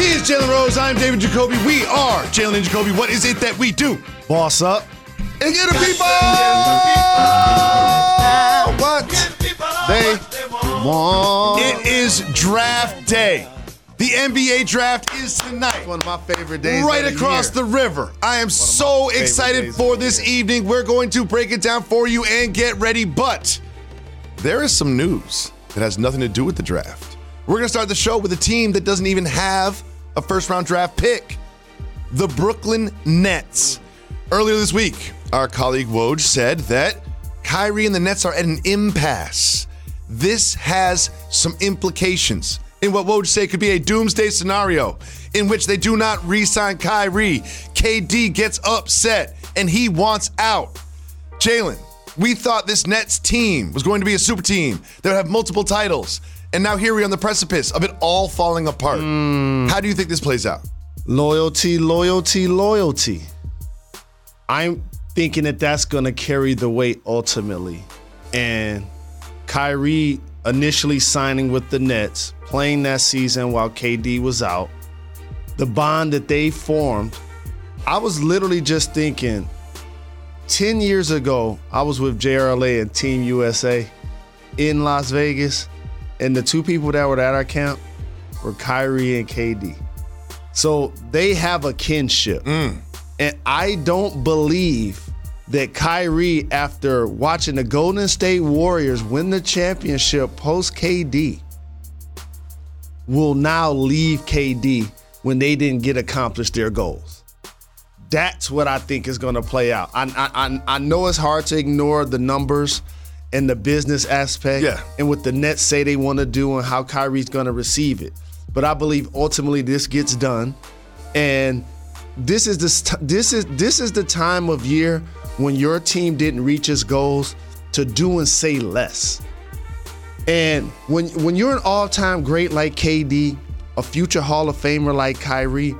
He is Jalen Rose. I'm David Jacoby. We are Jalen and Jacoby. What is it that we do? Boss up. And get the people what they want. It is draft day. The NBA draft is tonight. One of my favorite days. Right the across year. the river. I am so excited for this evening. We're going to break it down for you and get ready. But there is some news that has nothing to do with the draft. We're going to start the show with a team that doesn't even have a first round draft pick the Brooklyn Nets. Earlier this week, our colleague Woj said that Kyrie and the Nets are at an impasse. This has some implications in what Woj said could be a doomsday scenario in which they do not re-sign Kyrie. KD gets upset and he wants out. Jalen, we thought this Nets team was going to be a super team that would have multiple titles. And now here we are on the precipice of it all falling apart. Hmm. How do you think this plays out? Loyalty, loyalty, loyalty. I'm thinking that that's going to carry the weight ultimately. And Kyrie initially signing with the Nets, playing that season while KD was out, the bond that they formed, I was literally just thinking 10 years ago, I was with JRLA and Team USA in Las Vegas, and the two people that were at our camp were Kyrie and KD. So they have a kinship. Mm. And I don't believe that Kyrie, after watching the Golden State Warriors win the championship post KD, will now leave KD when they didn't get accomplished their goals. That's what I think is going to play out. I, I, I, I know it's hard to ignore the numbers and the business aspect Yeah. and what the Nets say they want to do and how Kyrie's going to receive it. But I believe ultimately this gets done. And this is the this is this is the time of year when your team didn't reach its goals to do and say less. And when when you're an all-time great like KD, a future Hall of Famer like Kyrie,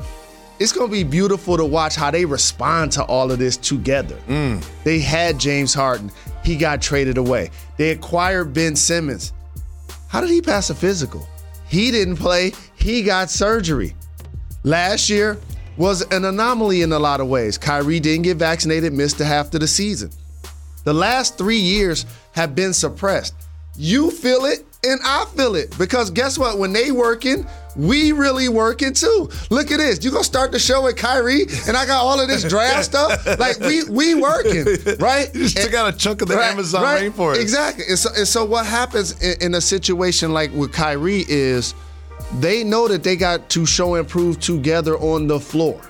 it's gonna be beautiful to watch how they respond to all of this together. Mm. They had James Harden, he got traded away. They acquired Ben Simmons. How did he pass a physical? He didn't play, he got surgery. Last year was an anomaly in a lot of ways. Kyrie didn't get vaccinated, missed the half of the season. The last three years have been suppressed. You feel it and I feel it because guess what? When they working, we really working too. Look at this. You gonna start the show with Kyrie and I got all of this draft stuff. Like we we working, right? You just took out a chunk of the Amazon rainforest. Exactly. And so, and so what happens in, in a situation like with Kyrie is they know that they got to show and prove together on the floor.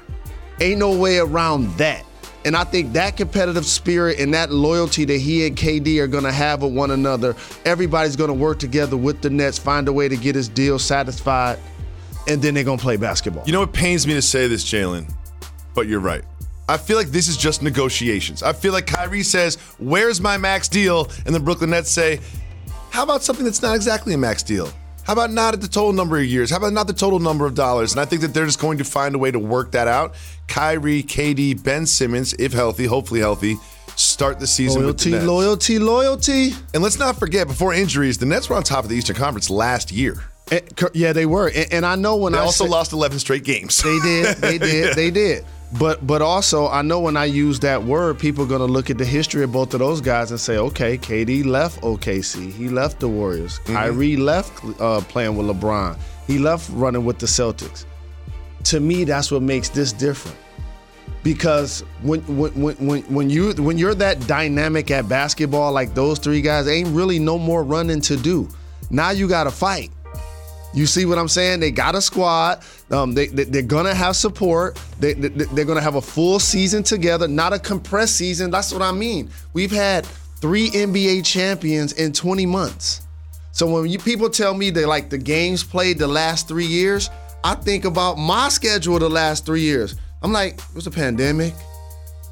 Ain't no way around that. And I think that competitive spirit and that loyalty that he and KD are going to have with one another, everybody's going to work together with the Nets, find a way to get his deal satisfied, and then they're going to play basketball. You know, it pains me to say this, Jalen, but you're right. I feel like this is just negotiations. I feel like Kyrie says, Where's my max deal? And the Brooklyn Nets say, How about something that's not exactly a max deal? How about not at the total number of years? How about not the total number of dollars? And I think that they're just going to find a way to work that out. Kyrie, KD, Ben Simmons, if healthy, hopefully healthy, start the season with the loyalty, Nets. loyalty, loyalty. And let's not forget, before injuries, the Nets were on top of the Eastern Conference last year. And- yeah, they were. And, and I know when They I also say- lost 11 straight games. They did. They did. They did. But but also, I know when I use that word, people are gonna look at the history of both of those guys and say, okay, KD left OKC, he left the Warriors, Kyrie left uh, playing with LeBron, he left running with the Celtics. To me, that's what makes this different. Because when when when when, when you when you're that dynamic at basketball, like those three guys, ain't really no more running to do. Now you got to fight. You see what I'm saying? They got a squad. Um, they, they are gonna have support. They, they they're gonna have a full season together, not a compressed season. That's what I mean. We've had three NBA champions in 20 months. So when you people tell me they like the games played the last three years, I think about my schedule the last three years. I'm like, it was a pandemic.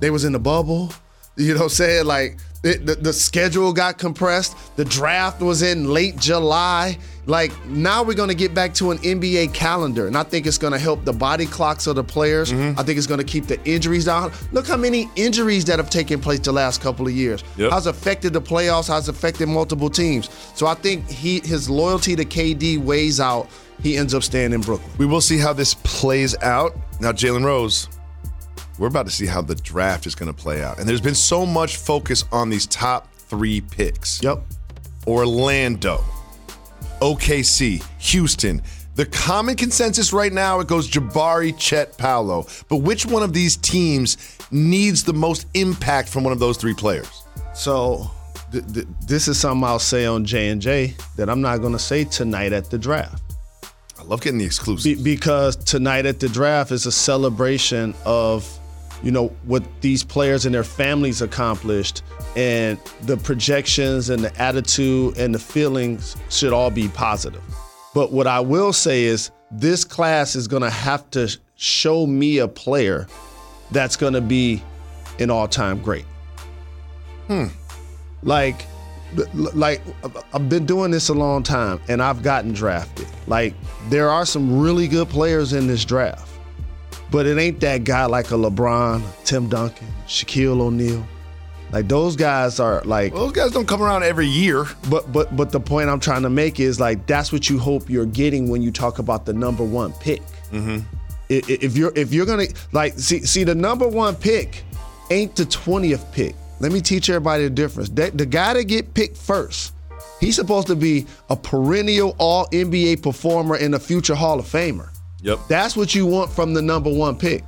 They was in the bubble. You know what I'm saying? Like it, the, the schedule got compressed. The draft was in late July. Like now we're gonna get back to an NBA calendar, and I think it's gonna help the body clocks of the players. Mm-hmm. I think it's gonna keep the injuries down. Look how many injuries that have taken place the last couple of years. Yep. How's affected the playoffs? How's affected multiple teams? So I think he his loyalty to KD weighs out. He ends up staying in Brooklyn. We will see how this plays out. Now, Jalen Rose, we're about to see how the draft is going to play out. And there's been so much focus on these top three picks Yep. Orlando, OKC, Houston. The common consensus right now it goes Jabari, Chet, Paolo. But which one of these teams needs the most impact from one of those three players? So th- th- this is something I'll say on J and J that I'm not going to say tonight at the draft. I love getting the exclusive. Be- because tonight at the draft is a celebration of you know what these players and their families accomplished and the projections and the attitude and the feelings should all be positive but what i will say is this class is going to have to show me a player that's going to be an all-time great hmm. like like I've been doing this a long time and I've gotten drafted. Like there are some really good players in this draft. But it ain't that guy like a LeBron, Tim Duncan, Shaquille O'Neal. Like those guys are like Those guys don't come around every year. but but but the point I'm trying to make is like that's what you hope you're getting when you talk about the number one pick. Mm-hmm. I- If you're if you're gonna like see see the number one pick ain't the twentieth pick. Let me teach everybody the difference. That, the guy that get picked first, he's supposed to be a perennial All NBA performer and a future Hall of Famer. Yep. That's what you want from the number one pick.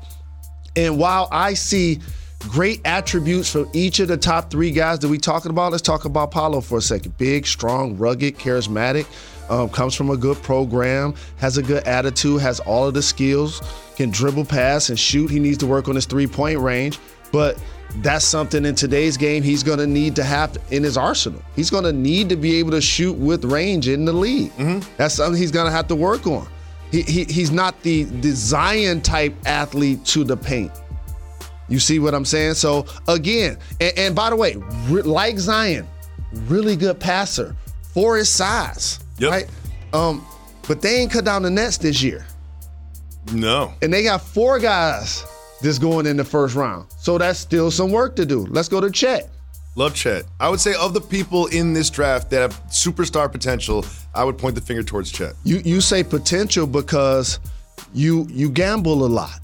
And while I see great attributes from each of the top three guys that we talking about, let's talk about Paolo for a second. Big, strong, rugged, charismatic, um, comes from a good program, has a good attitude, has all of the skills, can dribble, pass, and shoot. He needs to work on his three-point range, but that's something in today's game he's going to need to have in his arsenal. He's going to need to be able to shoot with range in the league. That's something he's going to have to work on. He, he, he's not the, the Zion type athlete to the paint. You see what I'm saying? So again, and, and by the way, re- like Zion, really good passer for his size, Yep. right? Um, but they ain't cut down the nets this year, No. and they got four guys that's going in the first round. So that's still some work to do. Let's go to Chet. Love Chet. I would say of the people in this draft that have superstar potential, I would point the finger towards Chet. You you say potential because you you gamble a lot,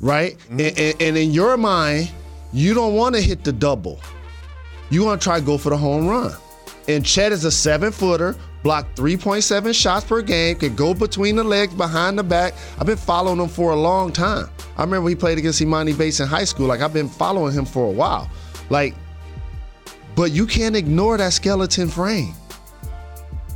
right? Mm-hmm. And, and, and in your mind, you don't want to hit the double. You want to try to go for the home run. And Chet is a seven footer, block 3.7 shots per game, can go between the legs, behind the back. I've been following him for a long time. I remember he played against Emoni Bates in high school. Like I've been following him for a while. Like, but you can't ignore that skeleton frame.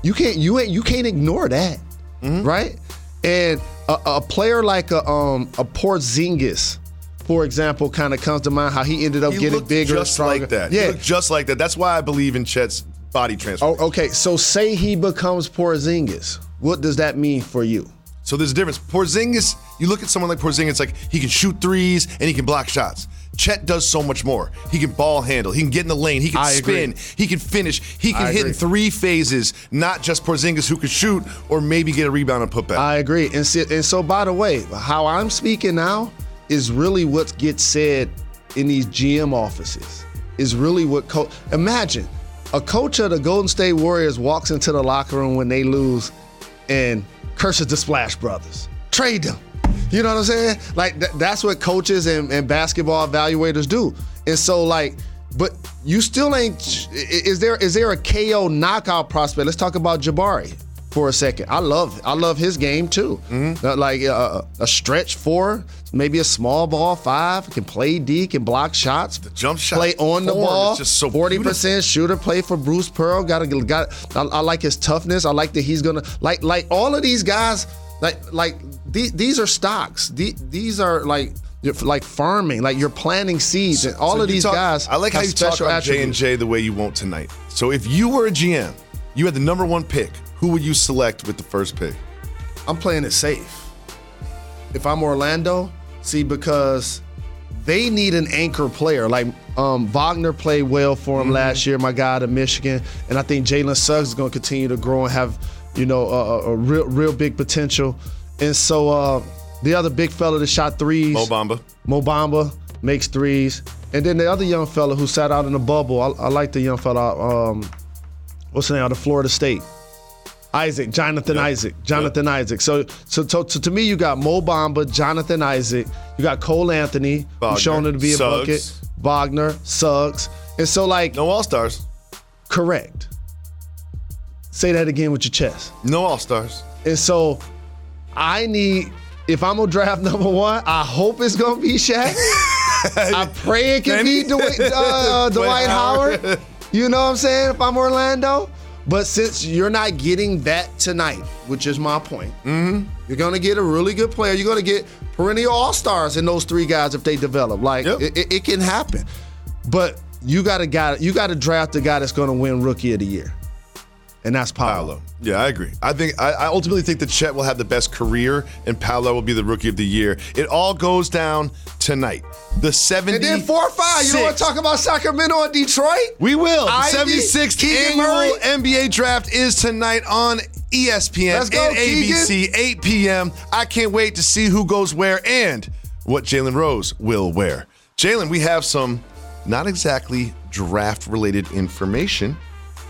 You can't you ain't you can't ignore that, right? And a, a player like a um a Porzingis, for example, kind of comes to mind how he ended up He getting bigger, just like that. Yeah. just like that. That's why I believe in Chet's body transformation. Oh, okay. So say he becomes Porzingis. What does that mean for you? So there's a difference. Porzingis, you look at someone like Porzingis, like he can shoot threes and he can block shots. Chet does so much more. He can ball handle. He can get in the lane. He can I agree. spin. He can finish. He can I hit in three phases, not just Porzingis who can shoot or maybe get a rebound and put back. I agree. And so, and so, by the way, how I'm speaking now is really what gets said in these GM offices. Is really what coach. Imagine a coach of the Golden State Warriors walks into the locker room when they lose and curses the Splash Brothers. Trade them. You know what I'm saying? Like th- that's what coaches and, and basketball evaluators do. And so like, but you still ain't. Is there is there a KO knockout prospect? Let's talk about Jabari for a second. I love I love his game too. Uh, Like uh, a stretch four, maybe a small ball five, can play D, can block shots, the jump shot play on the ball. just so Forty percent shooter, play for Bruce Pearl. Got to got. I, I like his toughness. I like that he's gonna like like all of these guys. Like like these these are stocks. The- These are like. like farming, like you're planting seeds, and all So of these talk- guys. I like how you talk about J and J the way you won't tonight. So if you were a GM you had the number one pick, who would you select with the first pick? I'm playing it safe. If I'm Orlando, see, because they need an anchor player. Like um, Wagner played well for him mm-hmm. last year, my guy to Michigan, and I think Jalen Suggs is going to continue to grow and have, you know, a, a real, real big potential. And so uh, the other big fella that shot threes, Mo Bamba, Mo Bamba makes threes, and then the other young fella who sat out in the bubble. I, I like the young fella. Um, what's the name out of Florida State? Isaac, Jonathan yep. Isaac, Jonathan yep. Isaac. So, so, so, so, to me, you got Mo Bamba, Jonathan Isaac, you got Cole Anthony, Wagner, who's shown to be a Suggs. bucket, Wagner, Suggs, and so like no All Stars. Correct. Say that again with your chest. No All Stars. And so, I need if I'm gonna draft number one, I hope it's gonna be Shaq. I pray it can be Dwight, uh, Dwight Howard. You know what I'm saying? If I'm Orlando. But since you're not getting that tonight, which is my point, mm-hmm. you're going to get a really good player. You're going to get perennial all stars in those three guys if they develop. Like yep. it, it, it, can happen, but you got to got you got to draft a guy that's going to win Rookie of the Year and that's Paolo. Paolo. Yeah, I agree. I think I, I, ultimately think that Chet will have the best career, and Paolo will be the rookie of the year. It all goes down tonight. The 70 And then four or five. You don't want to talk about Sacramento and Detroit? We will. The 76th annual NBA draft is tonight on ESPN Let's go, and ABC, Keegan. 8 p.m. I can't wait to see who goes where and what Jalen Rose will wear. Jalen, we have some not exactly draft related information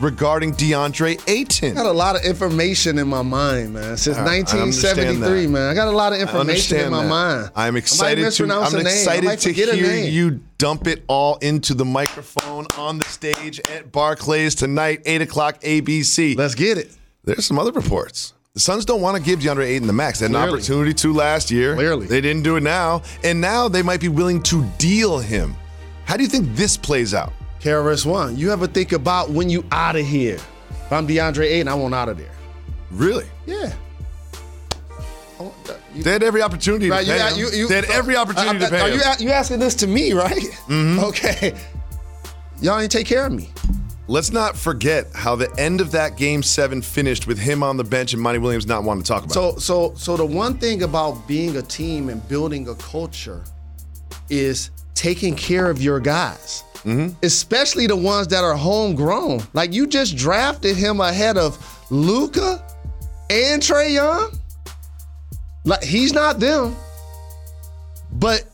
regarding DeAndre Ayton. I got a lot of information in my mind, man. Since 1973, man. I got a lot of information in my that. mind. I'm excited to I'm excited to hear you dump it all into the microphone on the stage at Barclays tonight, 8 o'clock ABC. Let's get it. There's some other reports. The Suns don't want to give DeAndre Ayton the max. They had Clearly. an opportunity to last year. Clearly. They didn't do it now. And now they might be willing to deal him. How do you think this plays out? KRS One. You ever think about when you out of here? If I'm DeAndre Ayton, I want out of there. Really? Yeah. Oh, they had every opportunity right, to pay you, you, you, they had so, every opportunity uh, to pay are you, you asking this to me, right? Mm-hmm. Okay. Y'all ain't take care of me. Let's not forget how the end of that game seven finished with him on the bench and Monty Williams not wanting to talk about so, it. So, so the one thing about being a team and building a culture is taking care of your guys mm-hmm. especially the ones that are homegrown. Like you just drafted him ahead of Luka and Trae Young. Like he's not them, but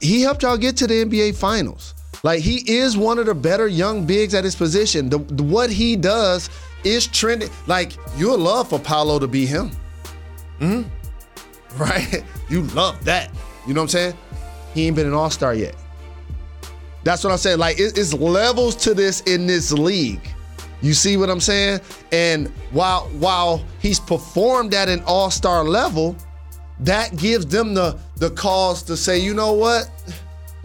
he helped y'all get to the NBA Finals. Like he is one of the better young bigs at his position. The, the, what he does is trending. Like you'll love for Paolo to be him. hmm Right? You love that. You know what I'm saying? He ain't been an All Star yet. That's what I'm saying. Like it, it's levels to this in this league. You see what I'm saying? And while while he's performed at an all-star level, that gives them the the cause to say, you know what?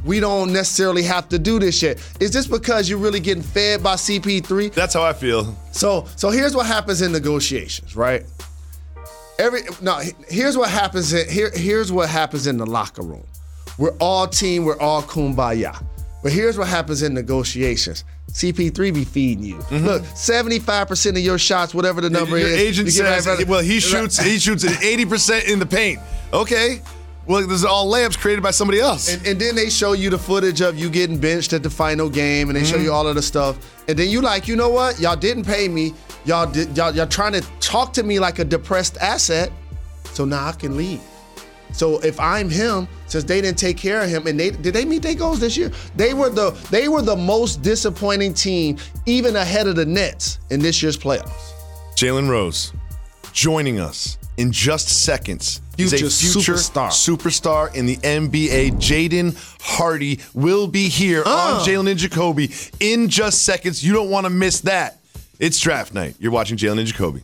We don't necessarily have to do this yet. Is this because you're really getting fed by CP3? That's how I feel. So so here's what happens in negotiations, right? Every no, here's what happens in here, here's what happens in the locker room. We're all team, we're all kumbaya. But here's what happens in negotiations. CP3 be feeding you. Mm-hmm. Look, 75% of your shots, whatever the number your is. Agent says, right well, he shoots he shoots at 80% in the paint. Okay. Well, this is all layups created by somebody else. And, and, then they show you the footage of you getting benched at the final game, and they mm-hmm. show you all of the stuff. And then you like, you know what? Y'all didn't pay me. Y'all did. Y'all, y'all trying to talk to me like a depressed asset. So now I can leave. So if I'm him, since they didn't take care of him, and they did they meet their goals this year? They were the they were the most disappointing team, even ahead of the Nets in this year's playoffs. Jalen Rose joining us in just seconds. He's a future superstar. superstar in the NBA. Jaden Hardy will be here uh. on Jalen and Jacoby in just seconds. You don't want to miss that. It's draft night. You're watching Jalen and Jacoby.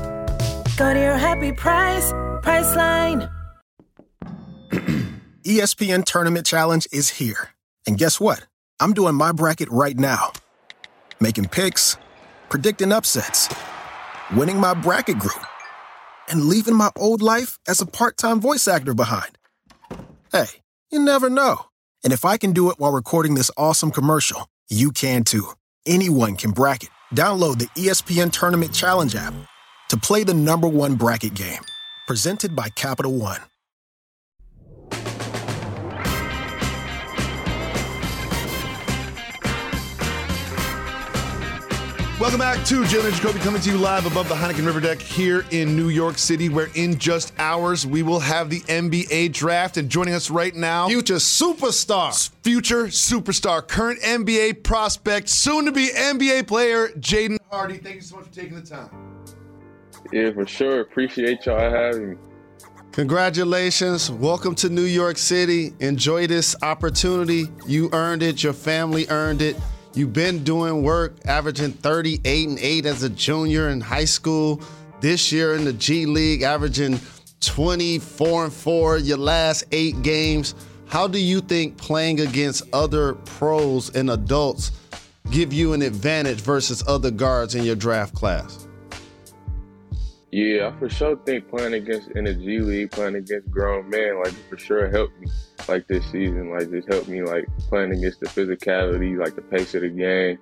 Go to your happy price, Priceline. ESPN Tournament Challenge is here. And guess what? I'm doing my bracket right now. Making picks, predicting upsets, winning my bracket group, and leaving my old life as a part time voice actor behind. Hey, you never know. And if I can do it while recording this awesome commercial, you can too. Anyone can bracket. Download the ESPN Tournament Challenge app to play the number one bracket game. Presented by Capital One. Welcome back to Jalen and Jacoby coming to you live above the Heineken River Deck here in New York City, where in just hours we will have the NBA draft. And joining us right now, Future superstar. future superstar, current NBA prospect, soon to be NBA player, Jaden Hardy. Thank you so much for taking the time. Yeah, for sure. Appreciate y'all having me. Congratulations. Welcome to New York City. Enjoy this opportunity. You earned it, your family earned it. You've been doing work, averaging 38 and 8 as a junior in high school. This year in the G League, averaging 24 and 4 your last eight games. How do you think playing against other pros and adults give you an advantage versus other guards in your draft class? Yeah, I for sure think playing against in the G League, playing against grown men, like for sure helped me. Like this season, like just helped me like playing against the physicality, like the pace of the game,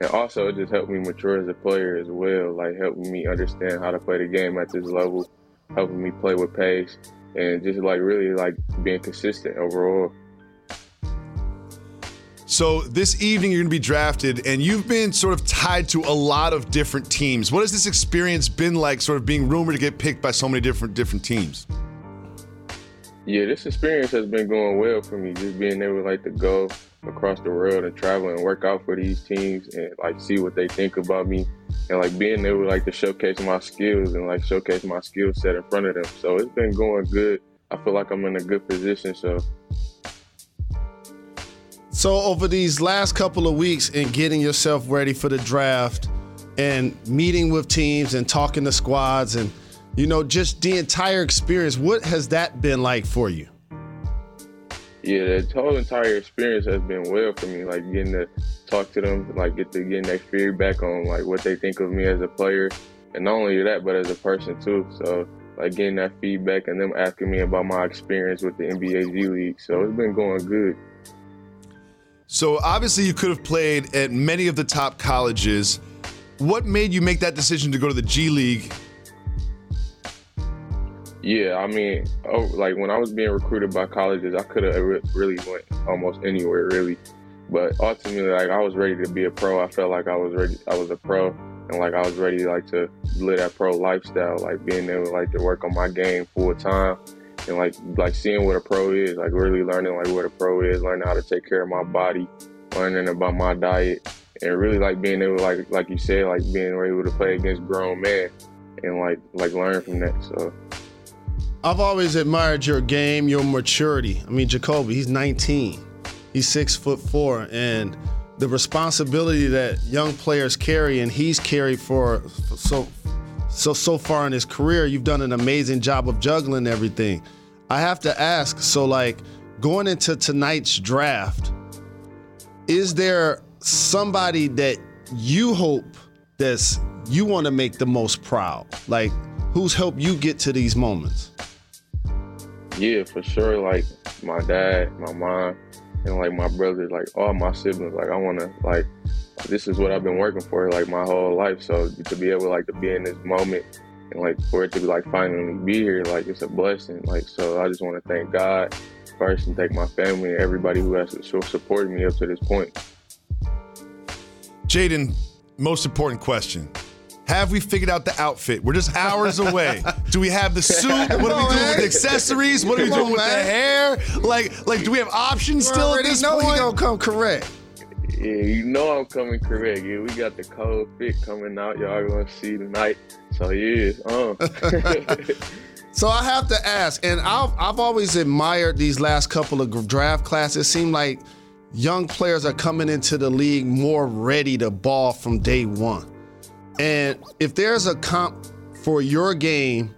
and also it just helped me mature as a player as well. Like helping me understand how to play the game at this level, helping me play with pace, and just like really like being consistent overall. So this evening you're going to be drafted, and you've been sort of tied to a lot of different teams. What has this experience been like, sort of being rumored to get picked by so many different different teams? Yeah, this experience has been going well for me. Just being able like to go across the world and travel and work out for these teams and like see what they think about me and like being able like to showcase my skills and like showcase my skill set in front of them. So it's been going good. I feel like I'm in a good position. So So over these last couple of weeks and getting yourself ready for the draft and meeting with teams and talking to squads and you know just the entire experience, what has that been like for you? yeah, the whole entire experience has been well for me. Like getting to talk to them, like get to getting their feedback on like what they think of me as a player, and not only that, but as a person too. So like getting that feedback and them asking me about my experience with the NBA G League. So it's been going good. So obviously you could have played at many of the top colleges. What made you make that decision to go to the G League? Yeah, I mean, oh, like when I was being recruited by colleges, I could have uh, really went almost anywhere, really. But ultimately, like I was ready to be a pro. I felt like I was ready. I was a pro, and like I was ready, like to live that pro lifestyle, like being able, like to work on my game full time, and like like seeing what a pro is, like really learning like what a pro is, learning how to take care of my body, learning about my diet, and really like being able, like like you said, like being able to play against grown men, and like like learn from that. So. I've always admired your game, your maturity. I mean, Jacoby, he's 19. He's six foot four, and the responsibility that young players carry, and he's carried for so so so far in his career. You've done an amazing job of juggling everything. I have to ask, so like going into tonight's draft, is there somebody that you hope that's you want to make the most proud? Like who's helped you get to these moments? Yeah, for sure. Like my dad, my mom, and like my brothers, like all my siblings. Like I want to like this is what I've been working for like my whole life. So to be able like to be in this moment and like for it to be like finally be here, like it's a blessing. Like so, I just want to thank God first and thank my family and everybody who has supported me up to this point. Jaden, most important question. Have we figured out the outfit? We're just hours away. Do we have the suit? What are we doing man. with the accessories? What are we doing on, with the hair? Like, like, do we have options You still at already this know he point? gonna come correct. Yeah, you know I'm coming correct. Yeah, we got the cold fit coming out. Y'all gonna see tonight. So yeah, um. So I have to ask, and I've I've always admired these last couple of draft classes. It seemed like young players are coming into the league more ready to ball from day one. And if there's a comp for your game,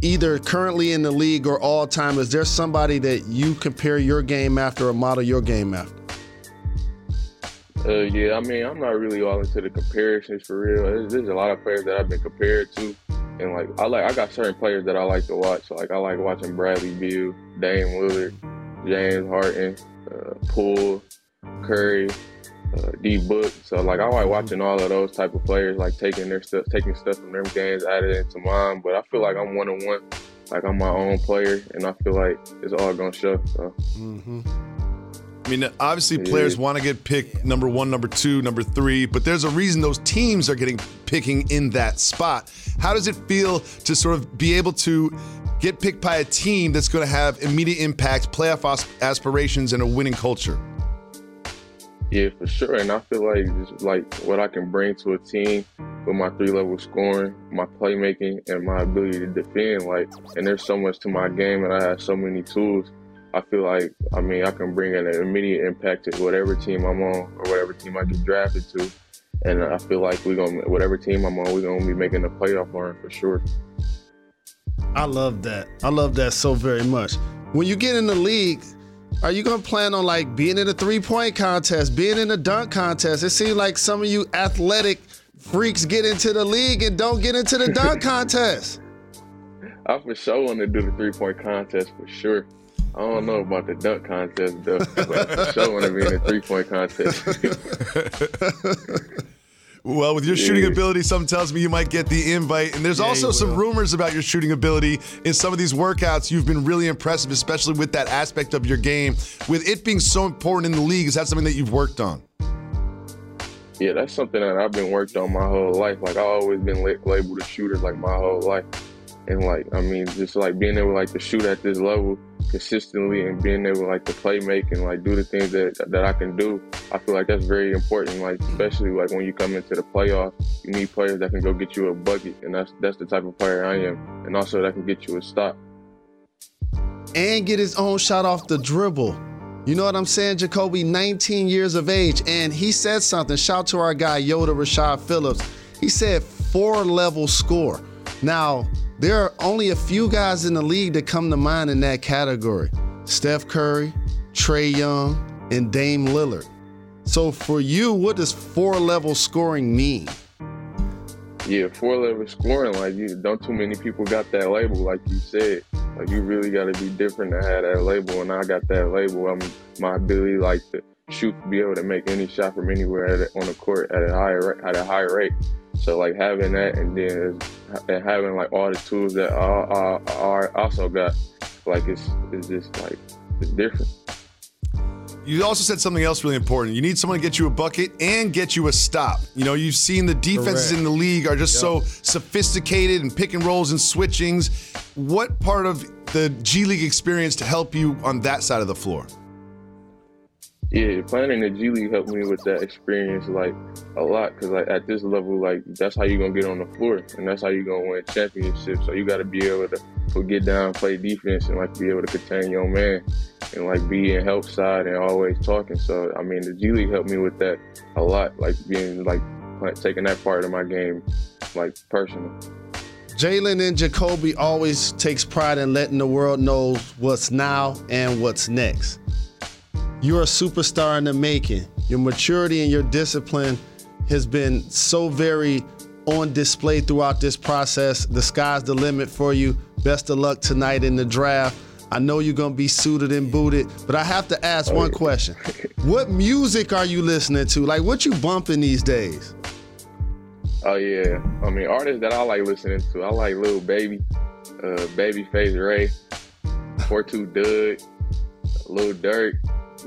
either currently in the league or all time, is there somebody that you compare your game after or model your game after? Uh, yeah, I mean, I'm not really all into the comparisons for real. There's, there's a lot of players that I've been compared to, and like I like, I got certain players that I like to watch. Like I like watching Bradley Beal, Dame Lillard, James Harden, uh, Poole, Curry, uh, D Book. So like I like watching all of those type of players, like taking their stuff, taking stuff from their games, adding it into mine. But I feel like I'm one on one. Like I'm my own player, and I feel like it's all gonna show. So. I mean, obviously, players want to get picked number one, number two, number three, but there's a reason those teams are getting picking in that spot. How does it feel to sort of be able to get picked by a team that's going to have immediate impact, playoff aspirations, and a winning culture? Yeah, for sure. And I feel like just like what I can bring to a team with my three level scoring, my playmaking, and my ability to defend. Like, and there's so much to my game, and I have so many tools. I feel like I mean I can bring an immediate impact to whatever team I'm on or whatever team I get drafted to. And I feel like we're gonna whatever team I'm on, we're gonna be making the playoff run for sure. I love that. I love that so very much. When you get in the league, are you gonna plan on like being in a three point contest, being in a dunk contest? It seems like some of you athletic freaks get into the league and don't get into the dunk contest. I for sure want to do the three point contest for sure. I don't know about the dunk contest though, but for sure want to be in the three point contest. Well, with your shooting ability, something tells me you might get the invite. And there's Yeah, also some rumors about your shooting ability in some of these workouts. You've been really impressive, especially with that aspect of your game. With it being so important in the league, is that something that you've worked on? Yeah, that's something that I've been worked on my whole life. Like I've always been labeled a shooter like my whole life, and like I mean, just like being able like to shoot at this level consistently and being able like to play make and like do the things that that I can do. I feel like that's very important. Like mm-hmm. especially like when you come into the playoffs, you need players that can go get you a bucket, and that's that's the type of player I am, and also that can get you a stop. and get his own shot off the dribble. You know what I'm saying? Jacoby, 19 years of age, and he said something. Shout to our guy Yoda Rashad Phillips. He said four level score. Now, there are only a few guys in the league that come to mind in that category. Steph Curry, Trae Young, and Dame Lillard. So for you, what does four level scoring mean? Yeah, four level scoring. Like you, don't too many people got that label. Like you said, like you really got to be different to have that label. And I got that label. I'm my ability, like to shoot, be able to make any shot from anywhere on the court at a higher at a higher rate. So like having that, and then and having like all the tools that I, I, I also got, like it's it's just like it's different. You also said something else really important. You need someone to get you a bucket and get you a stop. You know, you've seen the defenses Correct. in the league are just so sophisticated and pick and rolls and switchings. What part of the G League experience to help you on that side of the floor? Yeah, playing in the G League helped me with that experience like a lot because like at this level, like that's how you're gonna get on the floor and that's how you're gonna win championships. So you got to be able to to get down, play defense, and like be able to contain your man and like be in help side and always talking. So I mean, the G League helped me with that a lot, like being like taking that part of my game like personal. Jalen and Jacoby always takes pride in letting the world know what's now and what's next. You're a superstar in the making. Your maturity and your discipline has been so very on display throughout this process. The sky's the limit for you. Best of luck tonight in the draft. I know you're gonna be suited and booted, but I have to ask one question. What music are you listening to? Like what you bumping these days? Oh yeah, I mean artists that I like listening to. I like Lil Baby, uh, Babyface Ray, Four Two Dugg, Lil Durk,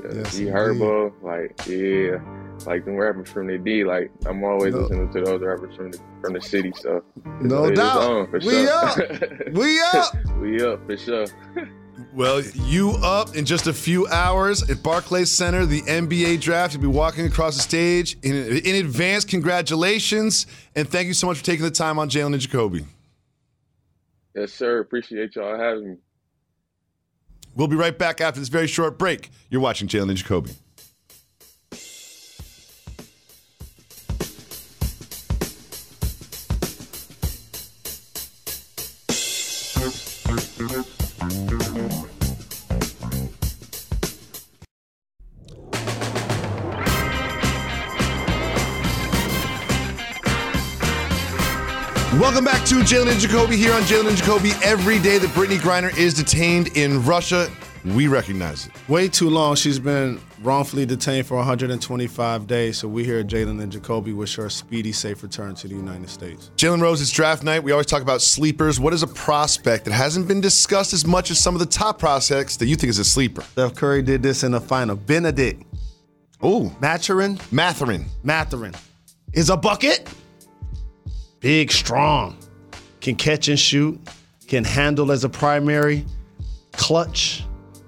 Uh, yes, G Herbo. Like yeah, like them rappers from the D. Like I'm always No. listening to those rappers from the from the city. So No it's doubt. on, for We sure. up. We up. we up for sure. Well, you up in just a few hours at Barclays Center, the NBA draft. You'll be walking across the stage. In, in advance, congratulations. And thank you so much for taking the time on Jalen and Jacoby. Yes, sir. Appreciate y'all having me. We'll be right back after this very short break. You're watching Jalen and Jacoby. Jalen and Jacoby here on Jalen and Jacoby. Every day that Brittney Griner is detained in Russia, we recognize it. Way too long. She's been wrongfully detained for 125 days. So we here at Jalen and Jacoby wish her a speedy, safe return to the United States. Jalen Rose, it's draft night. We always talk about sleepers. What is a prospect that hasn't been discussed as much as some of the top prospects that you think is a sleeper? Steph Curry did this in the final. Bennedict Oh, Maturin, Mathurin. Mathurin is a bucket. Big, strong, can catch and shoot, can handle as a primary, clutch.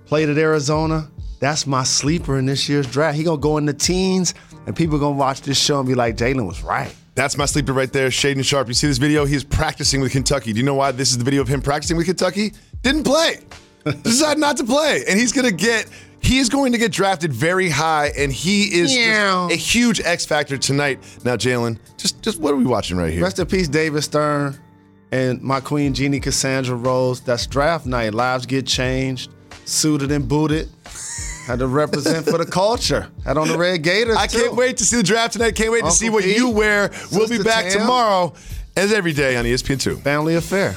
Played at Arizona. That's my sleeper in this year's draft. He gonna go in the teens, and people gonna watch this show and be like, Jalen was right. That's my sleeper right there, Shaedon Sharpe. You see this video? He's practicing with Kentucky. Do you know why this is the video of him practicing with Kentucky? Didn't play. Decided not to play. And he's gonna get he is going to get drafted very high, and he is Yeah. a huge X factor tonight. Now, Jalen, just just what are we watching right here? Rest in peace, David Stern, and my queen Jeannie Cassandra Rose. That's draft night. Lives get changed, suited and booted. Had to represent for the culture. Had on the red Gators. I can't wait to see the draft tonight. Can't wait to see what you wear. we'll be back Tam. tomorrow, as every day on E ESPN2. Family affair.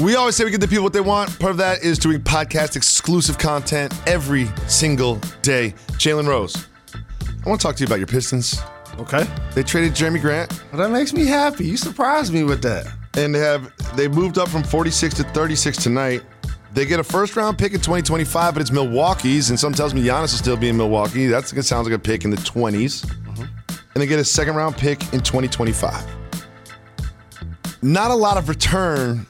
We always say we give the people what they want. Part of that is doing podcast exclusive content every single day. Jalen Rose, I want to talk to you about your Pistons. Okay. They traded Jerami Grant Well, that makes me happy. You surprised me with that. and they have they moved up from 46 to 36 tonight. They get a first round pick in 2025, but it's Milwaukee's, and some tells me Giannis will still be in Milwaukee. That sounds like a pick in the 20s. Mm-hmm. And they get a second round pick in 2025. Not a lot of return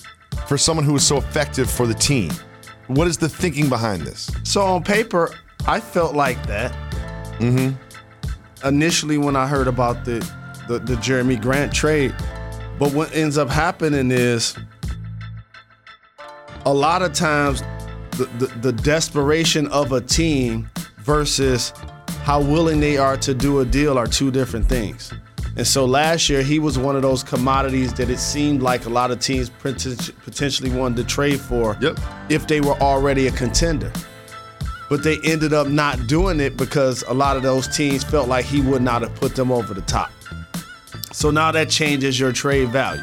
for someone who was so effective for the team. What is the thinking behind this? So on paper, I felt like that. Mm-hmm. Initially, when I heard about the, the the Jerami Grant trade, but what ends up happening is a lot of times the, the, the desperation of a team versus how willing they are to do a deal are two different things. And so last year, he was one of those commodities that it seemed like a lot of teams potentially wanted to trade for Yep. if they were already a contender. But they ended up not doing it because a lot of those teams felt like he would not have put them over the top. So now that changes your trade value.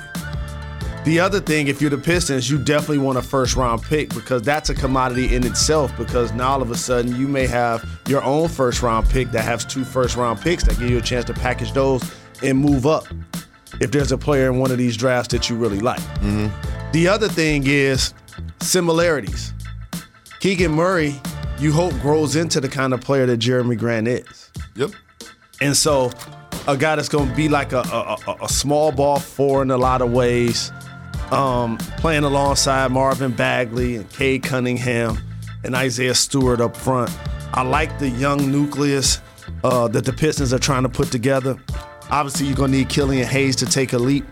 The other thing, if you're the Pistons, you definitely want a first round pick because that's a commodity in itself. Because now all of a sudden you may have your own first round pick that has two first round picks that give you a chance to package those and move up if there's a player in one of these drafts that you really like. The other thing is similarities. Keegan Murray, you hope grows into the kind of player that Jerami Grant is. Yep. And so, a guy that's going to be like a, a, a- a small ball four in a lot of ways, um, playing alongside Marvin Bagley and Cade Cunningham and Isaiah Stewart up front. I like the young nucleus uh, that the Pistons are trying to put together. Obviously, you're going to need Killian Hayes to take a leap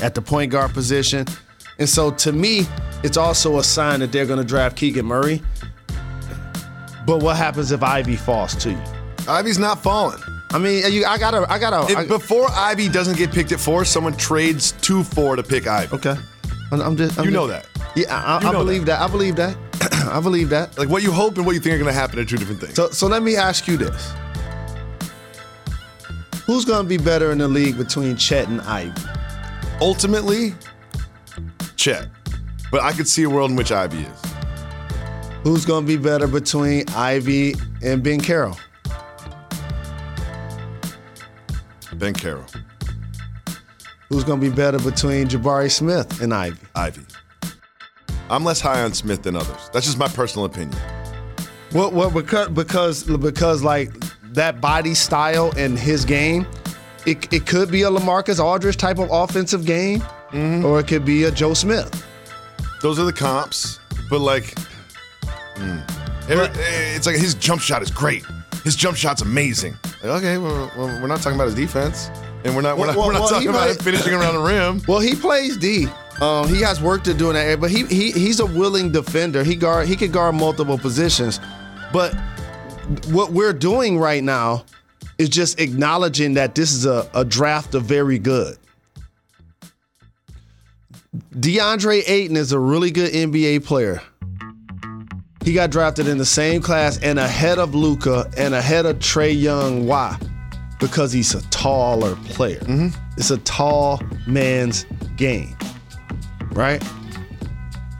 at the point guard position. And so to me, it's also a sign that they're going to draft Keegan Murray. But what happens if Ivey falls to you? Ivey's not falling. I mean, you, I gotta, I gotta. If I, before Ivey doesn't get picked at four, someone trades two four to pick Ivey. okay, I'm, just. I'm You just- know that. Yeah, I, I, You I know believe that. I believe that. I believe that. Like what you hope and what you think are going to happen are two different things. So, so let me ask you this: Who's gonna be better in the league between Chet and Ivey? Ultimately, Chet. But I could see a world in which Ivey is. Who's gonna be better between Ivey and Banchero? Ben Carroll, Who's gonna be better between Jabari Smith and Ivey? Ivey. I'm less high on Smith than others. That's just my personal opinion. Well, well, because because because like that body style and his game, it, it could be a LaMarcus Aldridge type of offensive game, or it could be a Joe Smith. Those are the comps, but like, mm. Every- it's like his jump shot is great. His jump shot's amazing. Like, okay, well, we're not talking about his defense, and we're not we're Well, not, we're not well, talking about might- him finishing around the rim. Well, he plays D. Um, he has work to do in that area, but he, he he's a willing defender. He guard he could guard multiple positions. But what we're doing right now is just acknowledging that this is a, a draft of very good. DeAndre Ayton is a really good NBA player. He got drafted in the same class and ahead of Luka and ahead of Trae Young. Why? Because he's a taller player. Mm-hmm. It's a tall man's game. Right?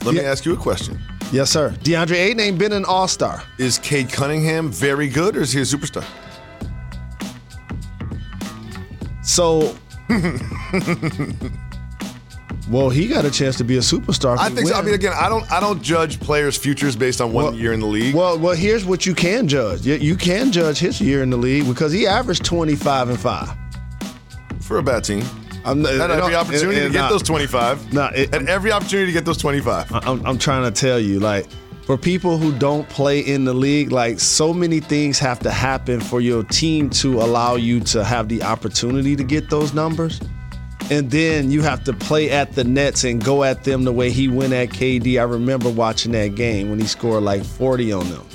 Let me ask you a question: Yes, sir. DeAndre Ayton ain't been an all-star. Is Cade Cunningham very good, or is he a superstar? So Well, he got a chance to be a superstar. I think. So. I mean, again, I don't. I don't judge players' futures based on one Well- year in the league. Well, well, here's what you can judge. You, you can judge his year in the league because he averaged 25 and 5. for a bad team, I'm, had every opportunity to get those twenty-five. Nah, it- had every opportunity to get those twenty-five. I'm, I'm trying to tell you, like, for people who don't play in the league, like, so many things have to happen for your team to allow you to have the opportunity to get those numbers. And then you have to play at the Nets and go at them the way he went at KD. I remember watching that game when he scored like 40 on them.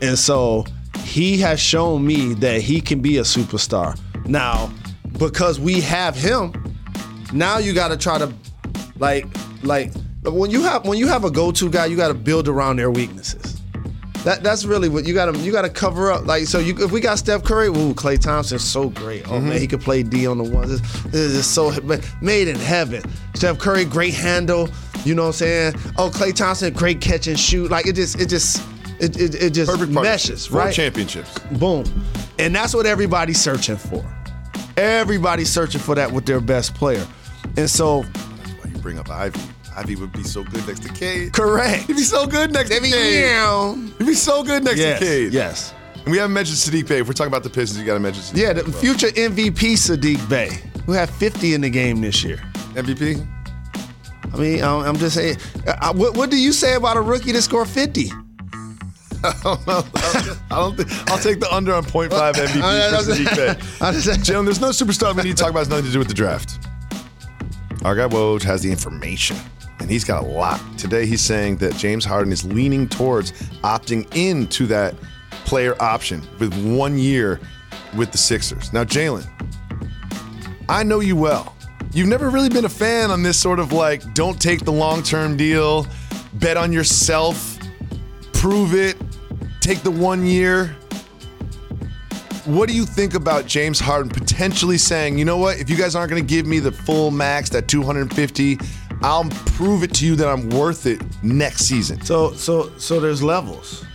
And so he has shown me that he can be a superstar. Now, because we have him, now you got to try to like like when you have when you have a go-to guy, you got to build around their weaknesses. That that's really what you got to you got to cover up. Like so, you if we got Steph Curry, ooh, Klay Thompson's so great. Oh man, he mm-hmm. could play D on the ones. This, this is so made in heaven. Steph Curry, great handle. You know what I'm saying? Oh, Klay Thompson, great catch and shoot. Like it just it just it it, it just Perfect meshes, Four right? championships. Boom. And that's what everybody's searching for. Everybody's searching for that with their best player. And so, Why you bring up Ivey? Ivey would be so good next to Cade. correct. He'd be so good next to Cade. Damn. He'd be so good next Yes, to Cade. yes. And we haven't mentioned Sadiq Bey. If we're talking about the Pistons, you got to mention Sadiq Yeah, the future MVP Sadiq Bey, who had 50 in the game this year. MVP. I mean, I'm I'm just saying. uh, What, what do you say about a rookie that scored 50? I don't know. I don't think I'll take the under on 0.5 MVP oh, for Sadiq Bey. I'm just saying- Gentlemen, there's no superstar we need to talk about. It's nothing to do with the draft. Our guy Woj has the information, and he's got a lot. Today, he's saying that James Harden is leaning towards opting into that player option with one year with the Sixers. Now, Jalen, I know you well. You've never really been a fan on this sort of like, don't take the long term deal, bet on yourself, prove it, take the one year. What do you think about James Harden potentially saying, you know what, if you guys aren't going to give me the full max, that 250, I'll prove it to you that I'm worth it next season. So, so, so there's levels.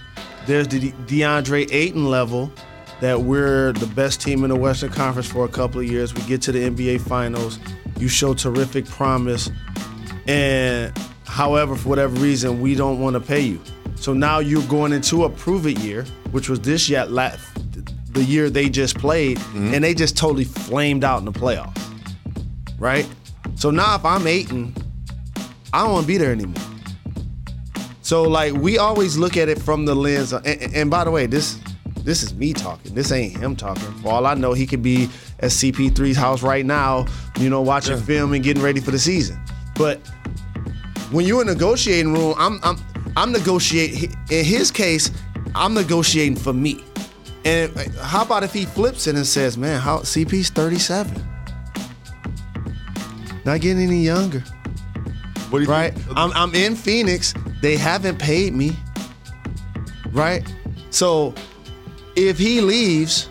There's the DeAndre Ayton level that we're the best team in the Western Conference for a couple of years. We get to the NBA Finals. You show terrific promise, and however, for whatever reason, we don't want to pay you. So now you're going into a prove it year, which was this year, the year they just played, mm-hmm. and they just totally flamed out in the playoffs, right? So now if I'm Ayton, I don't want to be there anymore. So like we always look at it from the lens. Of, and, and by the way, this this is me talking. This ain't him talking. For all I know, he could be at CP3's house right now, you know, watching Yeah. film and getting ready for the season. But when you're in a negotiating room, I'm I'm I'm negotiating. In his case, I'm negotiating for me. And uh, how about if he flips it and says, "Man, how CP's 37, not getting any younger." What do you right? think? I'm, I'm in Phoenix. They haven't paid me. Right? So if he leaves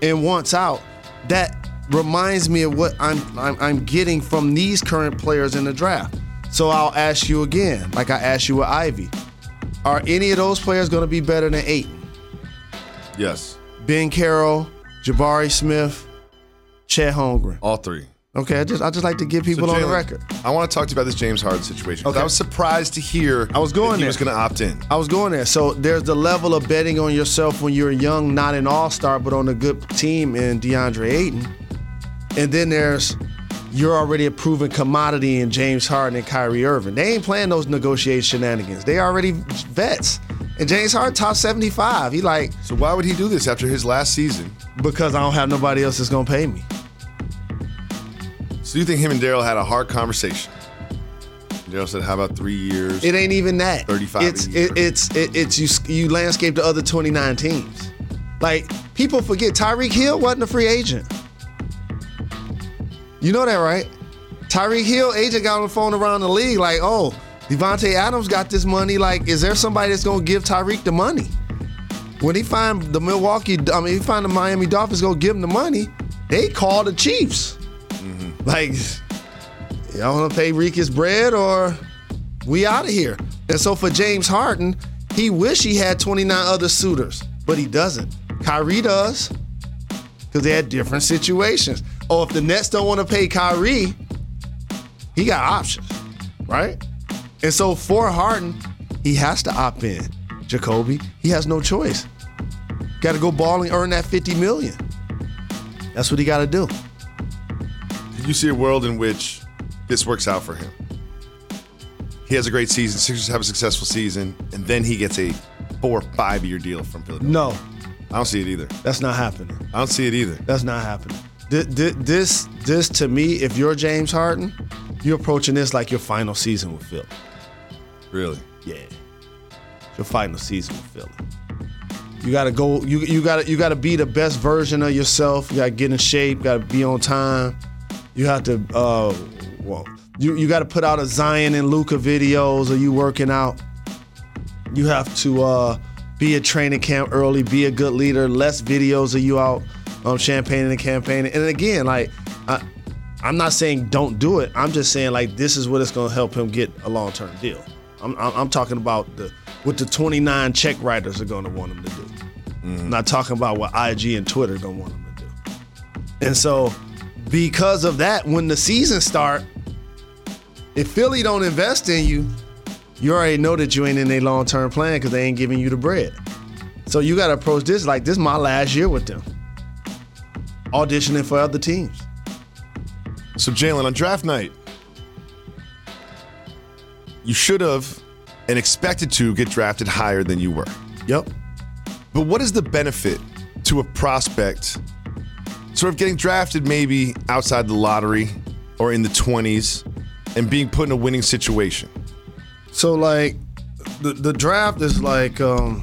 and wants out, that reminds me of what I'm, I'm I'm getting from these current players in the draft. So I'll ask you again, like I asked you with Ivey. Are any of those players going to be better than Ayton? Yes. Banchero, Jabari Smith, Chet Holmgren. All three. Okay, I just I just like to get people So, on the record. I want to talk to you about this James Harden situation. Okay. I was surprised to hear I was going he there. was going to opt in. I was going there. So there's the level of betting on yourself when you're young, not an all-star, but on a good team in DeAndre Ayton. And then there's you're already a proven commodity in James Harden and Kyrie Irving. They ain't playing those negotiation shenanigans. They already vets. And James Harden top 75. He like So why would he do this after his last season? because I don't have nobody else that's gonna pay me. So you think him and Daryl had a hard conversation? Daryl said, "How about three years?" It ain't even that. 35 a It's it, it's it, it's you you landscape the other 29 teams. Like people forget Tyreek Hill wasn't a free agent. You know that, right? Tyreek Hill agent got on the phone around the league like, "Oh, Davante Adams got this money. Like, is there somebody that's gonna give Tyreek the money?" When he find the Milwaukee, I mean, he find the Miami Dolphins gonna give him the money, they call the Chiefs. Mm-hmm. Like, y'all want to pay Reek his bread or we out of here? And so for James Harden, he wish he had 29 other suitors, but he doesn't. Kyrie does because they had different situations. Or if the Nets don't want to pay Kyrie, he got options, right? And so for Harden, he has to opt in. Jacoby, he has no choice. Got to go ball and earn that 50 million. That's what he got to do. you see a world in which this works out for him. He has a great season. Sixers have a successful season, and then he gets a four or five year deal from Philadelphia. No, I don't see it either. that's not happening. I don't see it either. That's not happening. Th- th- This, this to me, if you're James Harden, you're approaching this like your final season with Philly. Really. Yeah, your final season with Philly. You gotta go. You you gotta you gotta be the best version of yourself. You gotta get in shape. Gotta be on time. You have to. Uh, well, you you gotta put out a Zion and Luka videos. Are you working out? You have to uh, be at training camp early. Be a good leader. Less videos of you out um, champagning and campaigning. And again, like I, I'm not saying don't do it. I'm just saying like this is what it's gonna help him get a long term deal. I'm, I'm, I'm talking about the what the 29 check writers are gonna want him to do. I'm not talking about what IG and Twitter are gonna want him to do. And so, because of that, when the season start, if Philly don't invest in you, you already know that you ain't in a long term plan because they ain't giving you the bread. So you got to approach this like this is my last year with them, auditioning for other teams. So, Jalen, on draft night, you should have and expected to get drafted higher than you were. Yep. But what is the benefit to a prospect sort of getting drafted maybe outside the lottery or in the 20s and being put in a winning situation? So like the the draft is like um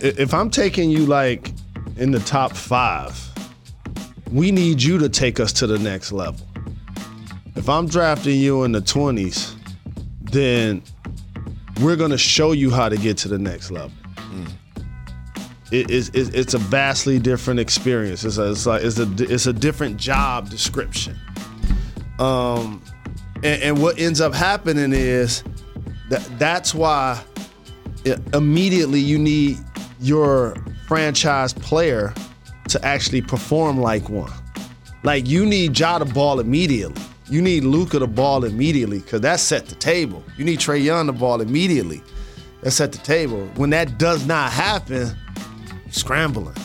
if I'm taking you like in the top 5, we need you to take us to the next level. If I'm drafting you in the 20s, then we're going to show you how to get to the next level. It is it, it's a vastly different experience. It's a, it's like it's a it's a different job description. Um and, and what ends up happening is that that's why it- immediately you need your franchise player to actually perform like one. Like you need Ja to ball immediately. You need Luka to ball immediately because that set the table. You need Trae Young to ball immediately. That set the table. When that does not happen, you're scrambling.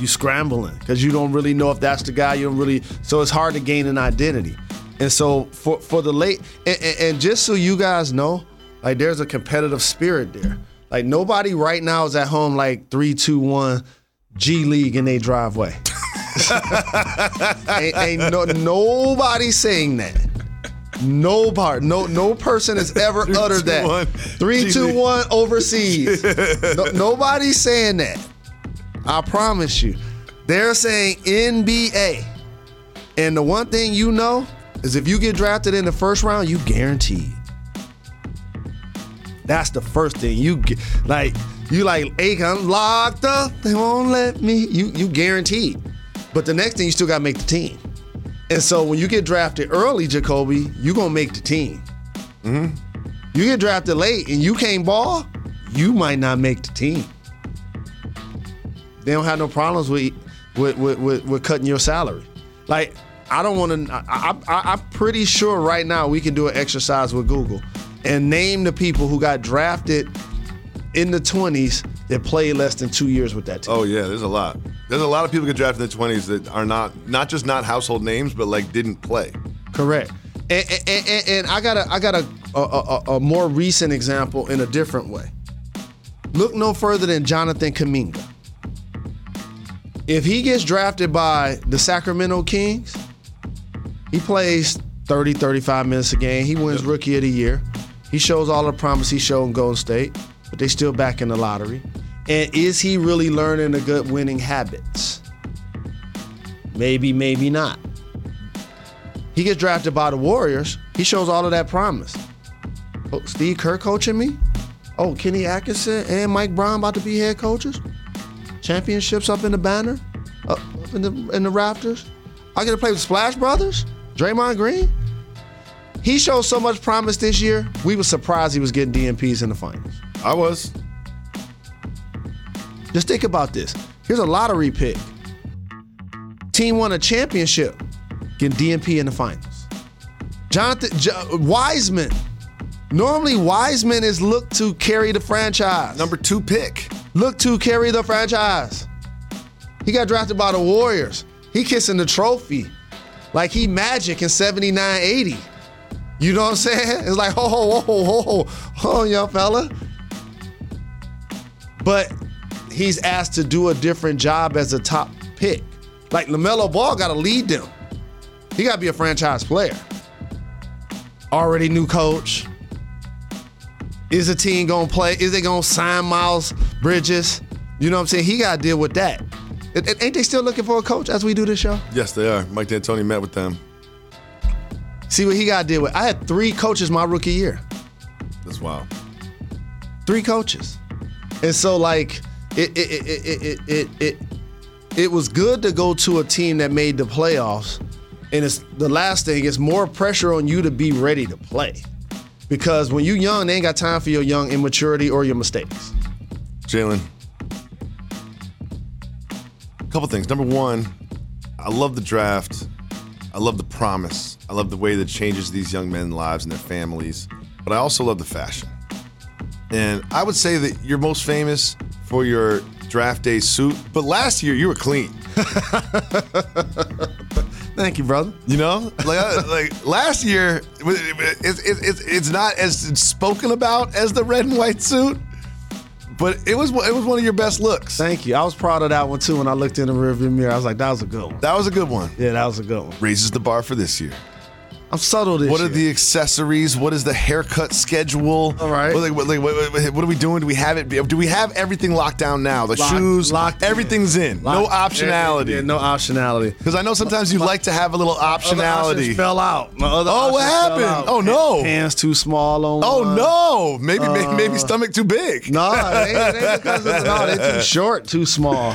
You scrambling mm-hmm. because you don't really know if that's the guy. You don't really. So it's hard to gain an identity. And so for for the late and, and, and just so you guys know, like there's a competitive spirit there. Like nobody right now is at home like three, two, one, G League in their driveway. ain't, ain't no nobody saying that. No part, no no person has ever Three, uttered two, that. one, Three, G two, League. one overseas. No- nobody's saying that. I promise you. They're saying NBA. And the one thing you know is if you get drafted in the first round, you guaranteed. That's the first thing you get. Like you like, hey, I'm locked up. They won't let me. You you guaranteed. But the next thing you still gotta make the team. And so when you get drafted early, Jacoby, you gonna make the team. Mm-hmm. You get drafted late and you can't ball, you might not make the team. They don't have no problems with with with, with, with cutting your salary. Like I don't want to. I, I'm pretty sure right now we can do an exercise with Google and name the people who got drafted in the 20s that played less than two years with that team. Oh yeah, there's a lot. There's a lot of people get drafted in the 20s that are not not just not household names, but like didn't play. Correct. And, and, and, and I got a I got a, a, a, a more recent example in a different way. Look no further than Jonathan Kuminga. If he gets drafted by the Sacramento Kings, he plays 30, 35 minutes a game. He wins Rookie of the Year. He shows all the promise he showed in Golden State, but they still back in the lottery. And is he really learning the good winning habits? Maybe, maybe not. He gets drafted by the Warriors. He shows all of that promise. Oh, Steve Kerr coaching me? Oh, Kenny Atkinson and Mike Brown about to be head coaches? Championships up in the banner? Up in the in the rafters? I get to play with Splash Brothers? Draymond Green? He showed so much promise this year, we were surprised he was getting DNPs in the finals. I was. Just think about this. Here's a lottery pick. Team won a championship, getting DNP in the finals. Jonathan J- Wiseman. Normally, Wiseman is looked to carry the franchise. Number two pick. Look to carry the franchise. He got drafted by the Warriors. He kissing the trophy like he magic in 79 80. You know what I'm saying? It's like, ho, ho, ho, ho, ho, ho, young fella. But he's asked to do a different job as a top pick. Like LaMelo Ball got to lead them. He got to be a franchise player. Already new coach. Is the team gonna play? Is they gonna sign Miles Bridges? You know what I'm saying? He gotta deal with that. And Ain't they still looking for a coach as we do this show? Yes, they are. Mike D'Antoni met with them. See what he gotta deal with. I had three coaches my rookie year. That's wild. Three coaches. And so like it it it it it it, it, it was good to go to a team that made the playoffs. And it's the last thing, it's more pressure on you to be ready to play. Because when you young, they ain't got time for your young immaturity or your mistakes. Jalen. A couple things. Number one, I love the draft. I love the promise. I love the way that it changes these young men's lives and their families. But I also love the fashion. And I would say that you're most famous for your draft day suit. But last year you were clean. Thank you, brother. You know, like like last year, it's, it's it's it's not as spoken about as the red and white suit, but it was it was one of your best looks. Thank you. I was proud of that one too. When I looked in the rearview mirror, I was like, "That was a good one." That was a good one. Yeah, that was a good one. Raises the bar for this year. I'm subtle this What are year. the accessories? What is the haircut schedule? All right. What, like, what, like, what, what- are we doing? Do we have it? Do we have everything locked down now? The Lock- shoes, locked in. everything's in. no optionality. Yeah, no optionality. Because I know sometimes you like to have a little optionality. fell out. Oh, what happened? Oh, no. Hands too small on. Oh one. no! Maybe maybe, Uh, maybe stomach too big. No, ain't, it ain't because of no. They're too short, too small.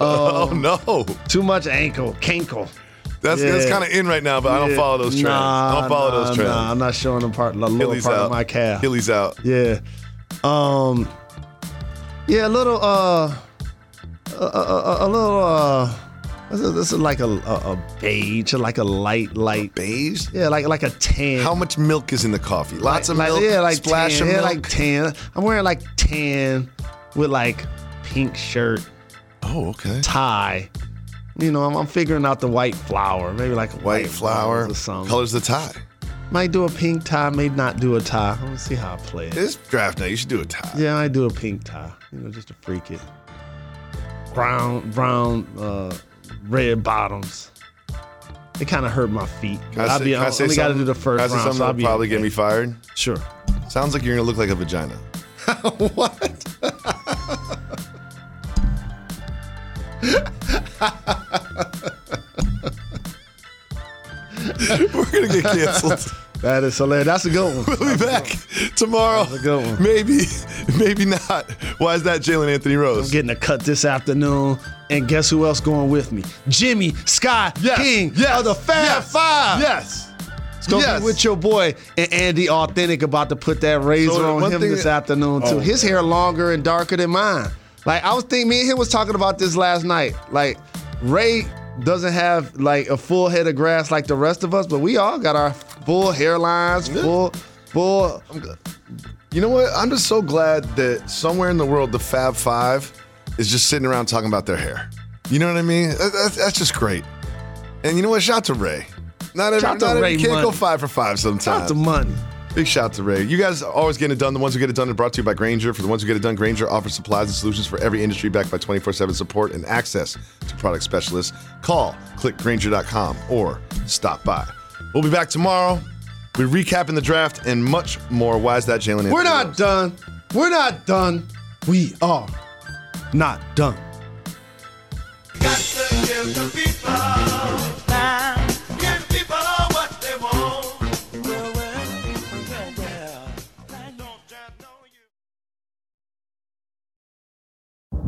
oh Um, no! Too much ankle, cankle. That's that's kind of in right now, but I don't follow those trends. I Nah, don't follow nah, those trends. Nah, I'm not showing them part, the lower Achilles part out. of my calf. Hilly's out. Yeah. Um. Yeah, a little. Uh. A, a, a, a little. Uh. This is, this is like a, a, a beige, like a light, light beige. Yeah, like like a tan. How much milk is in the coffee? Lots of like, milk. Yeah, like splash tan, of yeah, milk. like tan. I'm wearing like tan with like pink shirt, oh, okay. tie, You know, I'm, I'm figuring out the white flower, maybe like a White flower. or something. Colors the tie. Might do a pink tie, may not do a tie. Let's see how I play it. This draft night, you should do a tie. Yeah, I do a pink tie. You know, just to freak it. Brown, brown, uh, red bottoms. It kind of hurt my feet. Can I I'll say- be, can I only got to do the first Can I say round. something so I'll be probably okay. get me fired? Sure. Sounds like you're gonna look like a vagina. what? We're gonna get canceled. that is hilarious. That's a good one. We'll be back tomorrow. That's a good one. Maybe, maybe not. Why is that Jalen Anthony Rose? I'm getting a cut this afternoon. And guess who else going with me? Jimmy Sky Yes, King yes, of the Fab yes, Five. Yes. It's gonna Yes. be with your boy and Andy Authentic about to put that razor So, on him this that- afternoon too. Oh, His hair longer and darker than mine. Like I was thinking, me and him was talking about this last night. Like Ray doesn't have like a full head of grass like the rest of us, but we all got our full hairlines, full, full. You know what? I'm just so glad that somewhere in the world, the Fab Five is just sitting around talking about their hair. You know what I mean? That's, that's just great. And you know what? Shout to Ray. Not every, Shout to not every Ray kid go five for five sometimes. Shout to money. Big shout to Ray. You guys are always getting it done. The ones who get it done are brought to you by Grainger. For the ones who get it done, Grainger offers supplies and solutions for every industry backed by 24 7 support and access to product specialists. Call clickgrainger.com or stop by. We'll be back tomorrow. We're recapping the draft and much more. Why is that, Jalen? We're not done. We're not done. We are not done.